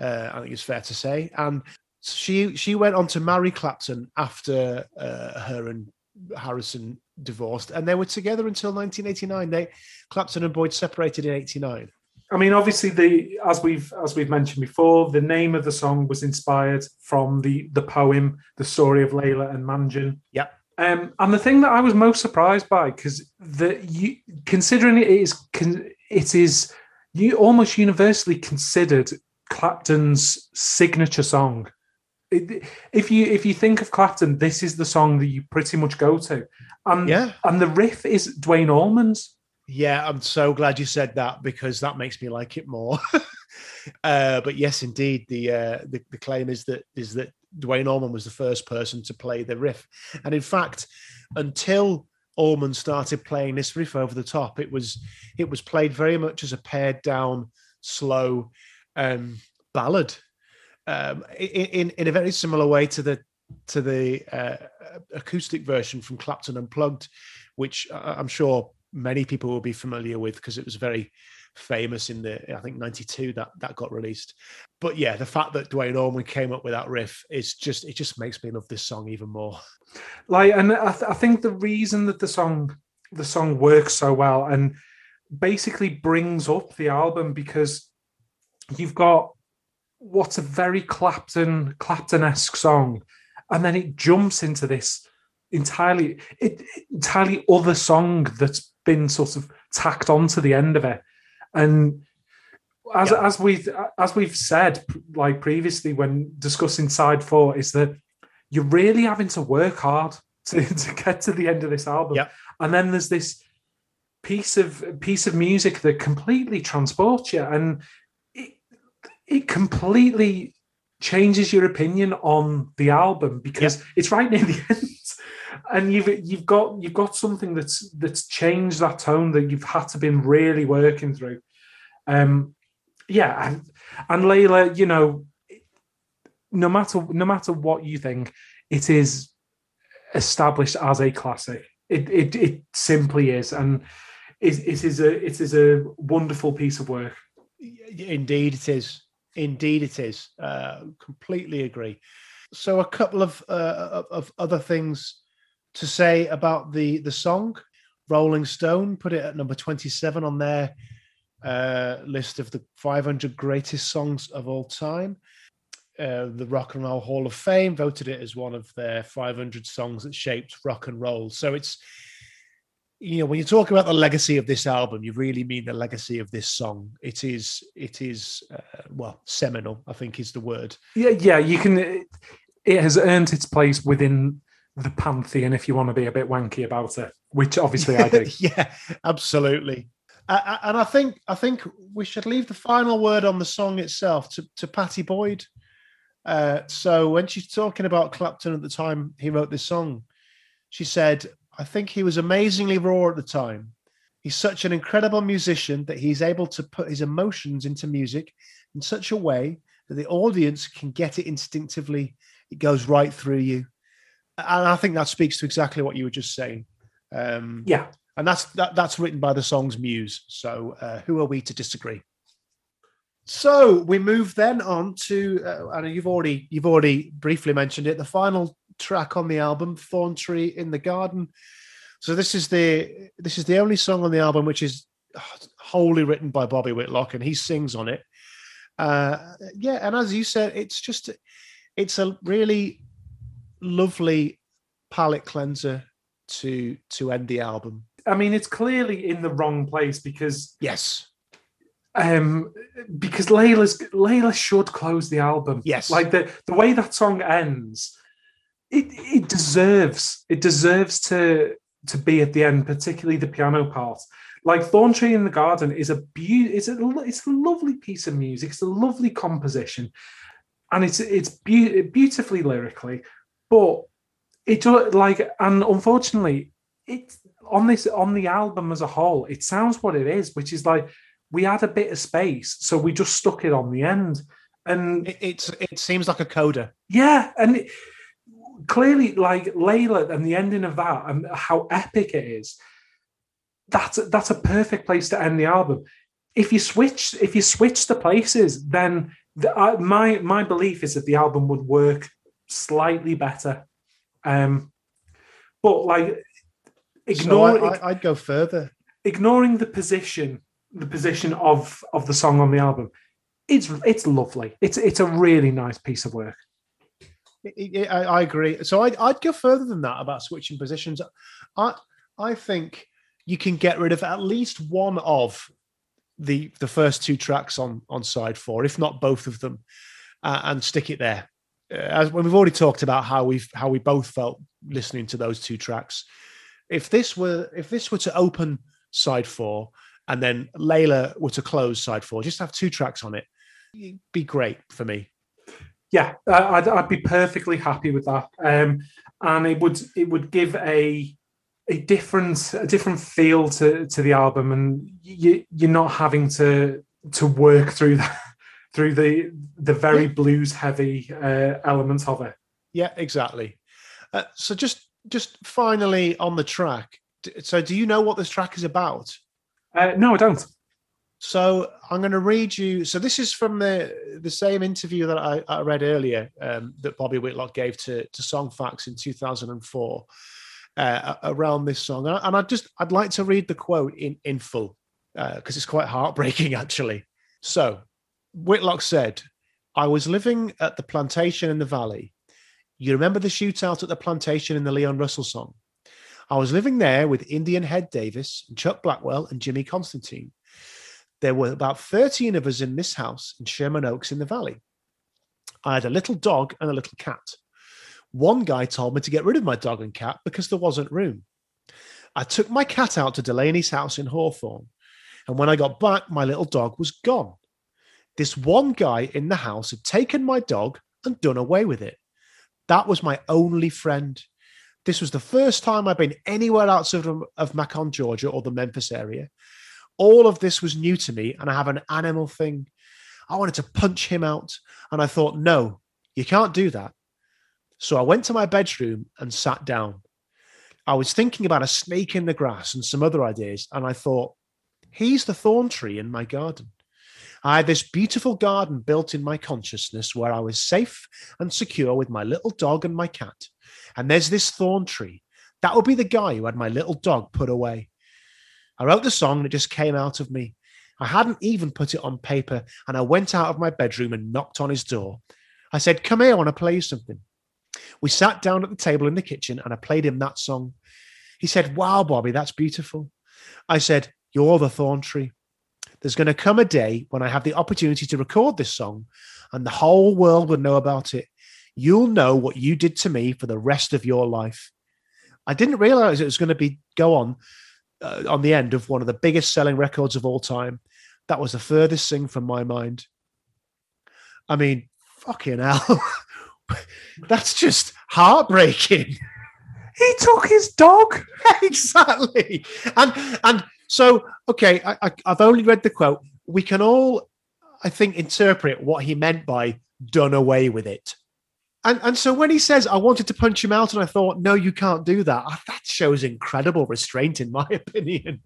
Uh, I think it's fair to say. And she she went on to marry Clapton after uh, her and Harrison divorced, and they were together until 1989. They Clapton and Boyd separated in '89. I mean, obviously, the as we've as we've mentioned before, the name of the song was inspired from the the poem, the story of Layla and Majnun. Yep. Um, and the thing that I was most surprised by, because the you considering it is it is you almost universally considered Clapton's signature song. It, if you if you think of Clapton, this is the song that you pretty much go to. And Yeah. and the riff is Duane Allman's. Yeah, I'm so glad you said that because that makes me like it more. uh, but yes, indeed, the, uh, the the claim is that is that Duane Allman was the first person to play the riff, and in fact, until Allman started playing this riff over the top, it was it was played very much as a pared down, slow um, ballad, um, in, in a very similar way to the to the uh, acoustic version from Clapton Unplugged, which I'm sure many people will be familiar with because it was very famous in the I think 92 that that got released. But yeah, the fact that Duane Allman came up with that riff is just it just makes me love this song even more. like and I, th- I think the reason that the song the song works so well and basically brings up the album because you've got what's a very clapton clapton-esque song and then it jumps into this entirely it, entirely other song that's been sort of tacked onto the end of it and as Yeah. as we as we've said like previously when discussing side four is that you're really having to work hard to, to get to the end of this album. Yep. And then there's this piece of piece of music that completely transports you and it completely changes your opinion on the album because it's right near the end. And you've you've got you've got something that's that's changed that tone that you've had to been really working through. Um yeah, and, and Layla, you know, no matter no matter what you think, it is established as a classic. It it, it simply is, and it, it is a it is a wonderful piece of work. Indeed, it is. Indeed, it is. Uh, completely agree. So, a couple of uh, of- other things to say about the the song. Rolling Stone put it at number twenty seven on their uh, list of the five hundred greatest songs of all time. Uh, the Rock and Roll Hall of Fame voted it as one of their 500 songs that shaped rock and roll. So it's, you know, when you talk about the legacy of this album, you really mean the legacy of this song. It is, it is, uh, well, seminal. I think is the word. Yeah, yeah, you can. It, it has earned its place within the pantheon, if you want to be a bit wanky about it, which obviously I do. yeah, absolutely. And I think I think we should leave the final word on the song itself to to Pattie Boyd. Uh, so when she's talking about Clapton at the time he wrote this song, she said, "I think he was amazingly raw at the time. He's such an incredible musician that he's able to put his emotions into music in such a way that the audience can get it instinctively. It goes right through you." And I think that speaks to exactly what you were just saying. Um, Yeah, and that's that, that's written by the song's muse. So uh, who are we to disagree? So we move then on to, uh, and you've already you've already briefly mentioned it, the final track on the album, "Thorn Tree in the Garden." So this is the this is the only song on the album which is wholly written by Bobby Whitlock, and he sings on it. Uh, yeah, and as you said, it's just it's a really lovely palate cleanser to to end the album. I mean, it's clearly in the wrong place because Yes. um because Layla's Layla should close the album. Yes. Like the the way that song ends, it it deserves it deserves to to be at the end, particularly the piano part. Like Thorn Tree in the Garden is a beauty. It's a it's a lovely piece of music. It's a lovely composition, and it's it's beau- beautifully lyrically, but it like and unfortunately, it on this on the album as a whole, it sounds what it is, which is like we had a bit of space, so we just stuck it on the end, and It, it's it seems like a coda. yeah, and it- clearly, like Layla and the ending of that, and how epic it is. That's that's a perfect place to end the album. If you switch, if you switch the places, then the, I, my my belief is that the album would work slightly better. Um, but like ignore so I, would go further. Ignoring the position, the position of of the song on the album, it's it's lovely. It's it's a really nice piece of work. I, I agree. So I'd, I'd go further than that about switching positions. I I think you can get rid of at least one of the the first two tracks on on side four, if not both of them, uh, and stick it there. Uh, as we've already talked about how we've how we both felt listening to those two tracks. If this were if this were to open side four and then Layla were to close side four, just have two tracks on it, it'd be great for me. Yeah, I'd, I'd be perfectly happy with that, um, and it would it would give a a different a different feel to to the album, and you you're not having to to work through that through the the very yeah. blues heavy uh, elements of it. Yeah, exactly. Uh, so just just finally on the track. So do you know what this track is about? Uh, no, I don't. So I'm going to read you. So this is from the the same interview that I, I read earlier um, that Bobby Whitlock gave to to in 2004 uh, around this song, and I just I'd like to read the quote in in full because uh, it's quite heartbreaking actually. So Whitlock said, "I was living at the plantation in the valley. You remember the shootout at the plantation in the Leon Russell song? I was living there with Indian Head Davis and Chuck Blackwell and Jimmy Constantine." There were about 13 of us in this house in Sherman Oaks in the valley. I had a little dog and a little cat. One guy told me to get rid of my dog and cat because there wasn't room. I took my cat out to Delaney's house in Hawthorne, and when I got back, my little dog was gone. This one guy in the house had taken my dog and done away with it. That was my only friend. This was the first time I'd been anywhere outside of, of Macon, Georgia, or the Memphis area. All of this was new to me, and I have an animal thing. I wanted to punch him out, and I thought, no, you can't do that. So I went to my bedroom and sat down. I was thinking about a snake in the grass and some other ideas, and I thought, he's the thorn tree in my garden. I had this beautiful garden built in my consciousness where I was safe and secure with my little dog and my cat. And there's this thorn tree. That would be the guy who had my little dog put away. I wrote the song and it just came out of me. I hadn't even put it on paper, and I went out of my bedroom and knocked on his door. I said, Come here, I want to play you something. We sat down at the table in the kitchen and I played him that song. He said, Wow, Bobby, that's beautiful. I said, You're the thorn tree. There's going to come a day when I have the opportunity to record this song and the whole world will know about it. You'll know what you did to me for the rest of your life. I didn't realize it was going to be go on uh, on the end of one of the biggest selling records of all time. That was the furthest thing from my mind. I mean, fucking hell. That's just heartbreaking. He took his dog. exactly. And and so okay, I, I, I've only read the quote. We can all, I think, interpret what he meant by "done away with it." And, and so when he says, I wanted to punch him out, and I thought, no, you can't do that, that shows incredible restraint, in my opinion.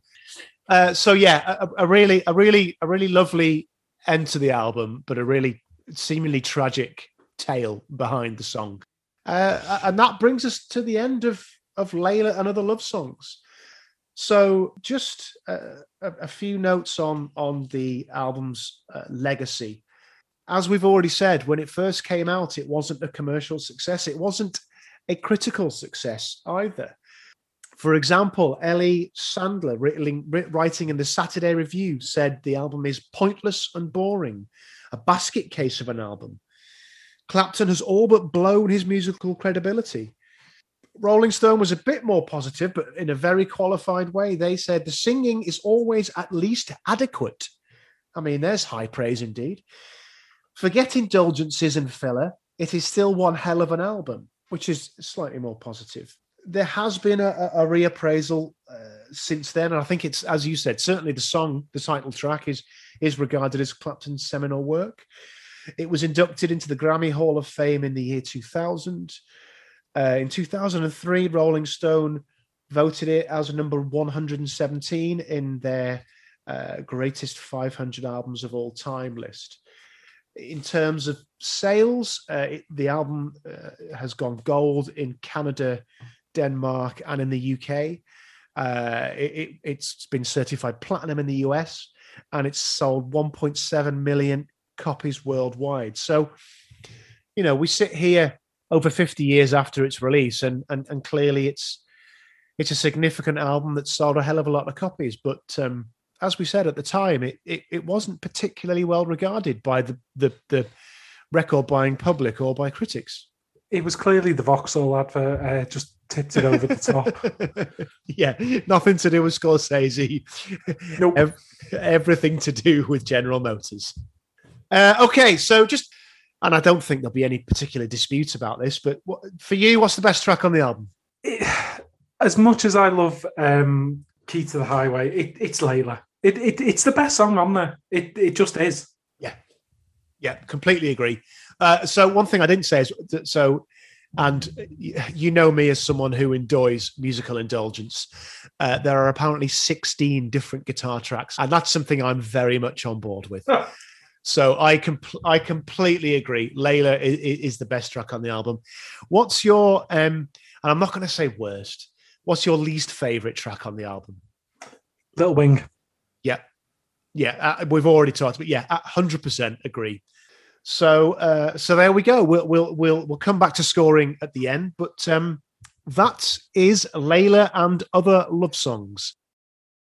Uh, so yeah, a, a, really, a really, a really lovely end to the album, but a really seemingly tragic tale behind the song. Uh, and that brings us to the end of of Layla and other love songs. So, just uh, a, a, few notes on on the album's uh, legacy. As we've already said, when it first came out, it wasn't a commercial success. It wasn't a critical success either. For example, Ellie Sandler, writing in the Saturday Review, said the album is pointless and boring, a basket case of an album. Clapton has all but blown his musical credibility. Rolling Stone was a bit more positive, but in a very qualified way. They said the singing is always at least adequate. I mean, there's high praise indeed. Forget indulgences and filler, it is still one hell of an album, which is slightly more positive. There has been a, a reappraisal uh, since then. And I think it's, as you said, certainly the song, the title track, is is regarded as Clapton's seminal work. It was inducted into the Grammy Hall of Fame in the year 2000. Uh, in 2003, Rolling Stone voted it as number 117 in their uh, greatest 500 albums of all time list. In terms of sales, uh, it, the album uh, has gone gold in Canada, Denmark, and in the UK. Uh, it, has been certified platinum in the US, and it's sold 1.7 million copies worldwide. So, you know, we sit here over 50 years after its release, and and, and clearly it's it's a significant album that sold a hell of a lot of copies. But um, as we said at the time, it, it, it wasn't particularly well regarded by the the, the record buying public or by critics. It was clearly the Vauxhall advert uh, just tipped it over the top. yeah, nothing to do with Scorsese. Nope. Ev- everything to do with General Motors. Uh, okay, so just, and I don't think there'll be any particular dispute about this, but what, for you, what's the best track on the album? It, as much as I love um, Key to the Highway, it, it's Layla. It, it, it's the best song on there. It, it just is. Yeah. Yeah, completely agree. Uh, so one thing I didn't say is that, so, and you know me as someone who enjoys musical indulgence. Uh, there are apparently 16 different guitar tracks, and that's something I'm very much on board with. so I com- I completely agree. Layla is, is, the best track on the album. What's your um? And I'm not going to say worst. What's your least favorite track on the album? Little Wing. Yeah. Uh, we've already talked, but yeah, hundred percent agree. So, uh, so there we go. We'll we'll we'll we'll come back to scoring at the end, but um, that is Layla and other love songs.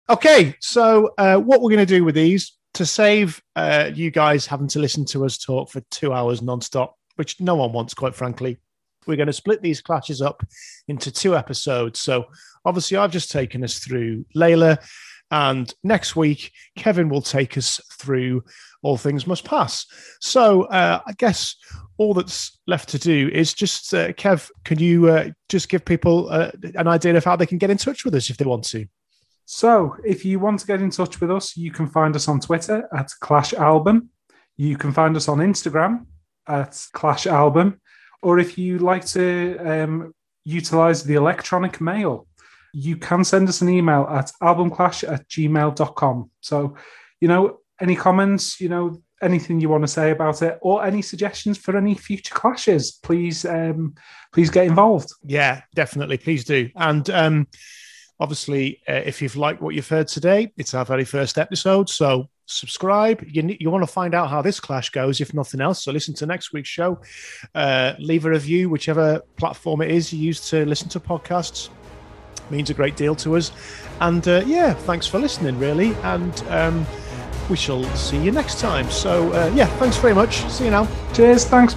Okay, so uh, what we're going to do with these to save uh, you guys having to listen to us talk for two hours nonstop, which no one wants, quite frankly. We're going to split these clashes up into two episodes. So, obviously, I've just taken us through Layla, and next week, Kevin will take us through All Things Must Pass. So, uh, I guess all that's left to do is just, uh, Kev, can you uh, just give people uh, an idea of how they can get in touch with us if they want to? So, if you want to get in touch with us, you can find us on Twitter at Clash Album. You can find us on Instagram at Clash Album or if you like to um, utilize the electronic mail, you can send us an email at albumclash at gmail.com. So, you know, any comments, you know, anything you want to say about it, or any suggestions for any future clashes, please, um, please get involved. Yeah, definitely, please do. And um, obviously, uh, if you've liked what you've heard today, it's our very first episode, so subscribe. You, you want to find out how this clash goes, if nothing else. So listen to next week's show. Uh, leave a review, whichever platform it is you use to listen to podcasts. Means a great deal to us. And uh, yeah, thanks for listening, really. And um, we shall see you next time. So uh, yeah, thanks very much. See you now. Cheers. Thanks.